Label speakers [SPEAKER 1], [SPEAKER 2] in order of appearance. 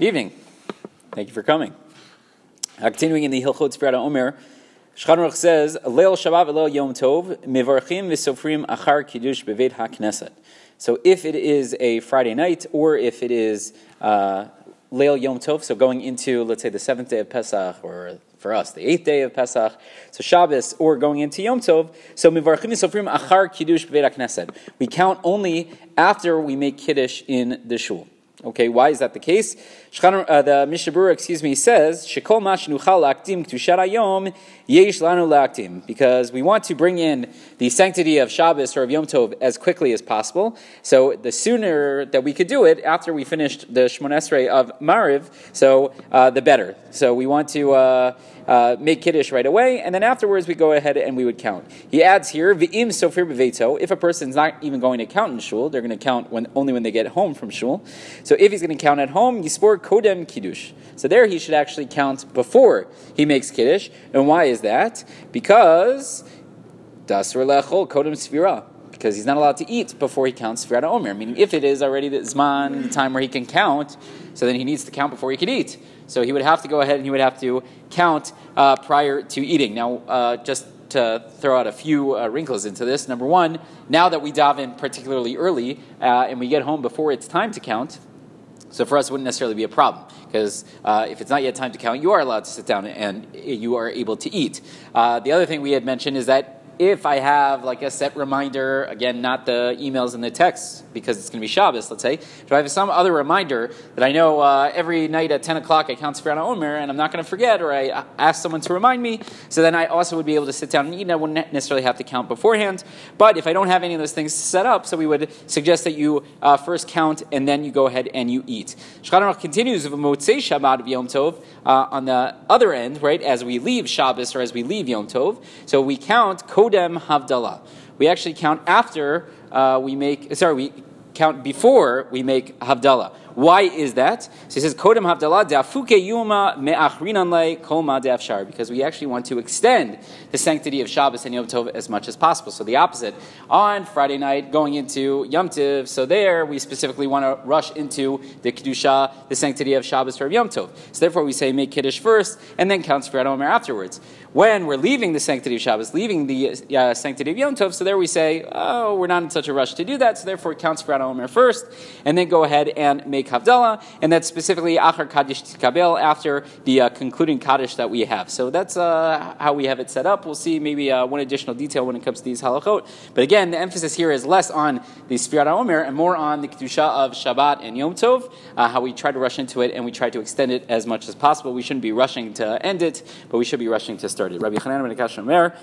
[SPEAKER 1] Evening. Thank you for coming. Uh, continuing in the Hilchot Sfirata Omer, Shulchan Aruch says, Leil Shabbat Leil Yom Tov, Mevarchim V'Sofrim Achar Kiddush Bevet HaKnesset. So if it is a Friday night, or if it is uh, Leil Yom Tov, so going into, let's say, the seventh day of Pesach, or for us, the eighth day of Pesach, so Shabbos, or going into Yom Tov, so Mivarchim V'Sofrim Achar Kiddush Bevet HaKnesset. We count only after we make Kiddush in the shul. Okay, why is that the case? Uh, the Mishnah Berurah, excuse me, says Shekol nuchal laktim ktushat yesh lanu laktim because we want to bring in the sanctity of Shabbos or of Yom Tov as quickly as possible. So the sooner that we could do it after we finished the Shmonesrei of Mariv, so uh, the better. So we want to. Uh, uh, make kiddush right away, and then afterwards we go ahead and we would count. He adds here, v'im sofir beveto. If a person's not even going to count in shul, they're going to count when, only when they get home from shul. So if he's going to count at home, yispor kodem kiddush. So there he should actually count before he makes kiddush. And why is that? Because dasr lechol kodem sfira because he's not allowed to eat before he counts Sfirat Omer. Meaning, if it is already the Zman, the time where he can count, so then he needs to count before he can eat. So he would have to go ahead and he would have to count uh, prior to eating. Now, uh, just to throw out a few uh, wrinkles into this. Number one, now that we dive in particularly early uh, and we get home before it's time to count, so for us, it wouldn't necessarily be a problem because uh, if it's not yet time to count, you are allowed to sit down and you are able to eat. Uh, the other thing we had mentioned is that if I have like a set reminder, again, not the emails and the texts because it's going to be Shabbos, let's say, if I have some other reminder that I know uh, every night at 10 o'clock I count Sfirana Omer and I'm not going to forget or I ask someone to remind me, so then I also would be able to sit down and eat. I wouldn't necessarily have to count beforehand. But if I don't have any of those things set up, so we would suggest that you uh, first count and then you go ahead and you eat. Shulchan continues with Motzei Shabbat of Yom Tov uh, on the other end, right, as we leave Shabbos or as we leave Yom Tov. So we count Kodem Havdalah. We actually count after uh, we make, sorry, we count before we make Havdalah. Why is that? So he says, Kodem de'afuke yuma de'afshar, because we actually want to extend the sanctity of Shabbos and Yom Tov as much as possible. So the opposite, on Friday night, going into Yom Tov, so there we specifically want to rush into the Kedusha, the sanctity of Shabbos for Yom Tov. So therefore we say make Kiddush first, and then count Sfirat Omer afterwards. When we're leaving the sanctity of Shabbos, leaving the uh, sanctity of Yom Tov, so there we say, oh, we're not in such a rush to do that, so therefore count Sfirat Omer first, and then go ahead and make Havdalah, and that's specifically Kaddish Titkabel, after the uh, concluding Kaddish that we have. So that's uh, how we have it set up. We'll see maybe uh, one additional detail when it comes to these halachot. But again, the emphasis here is less on the Sfirat Omer and more on the Kedusha of Shabbat and Yom Tov, uh, how we try to rush into it and we try to extend it as much as possible. We shouldn't be rushing to end it, but we should be rushing to start it. Rabbi Chanan ben Omer,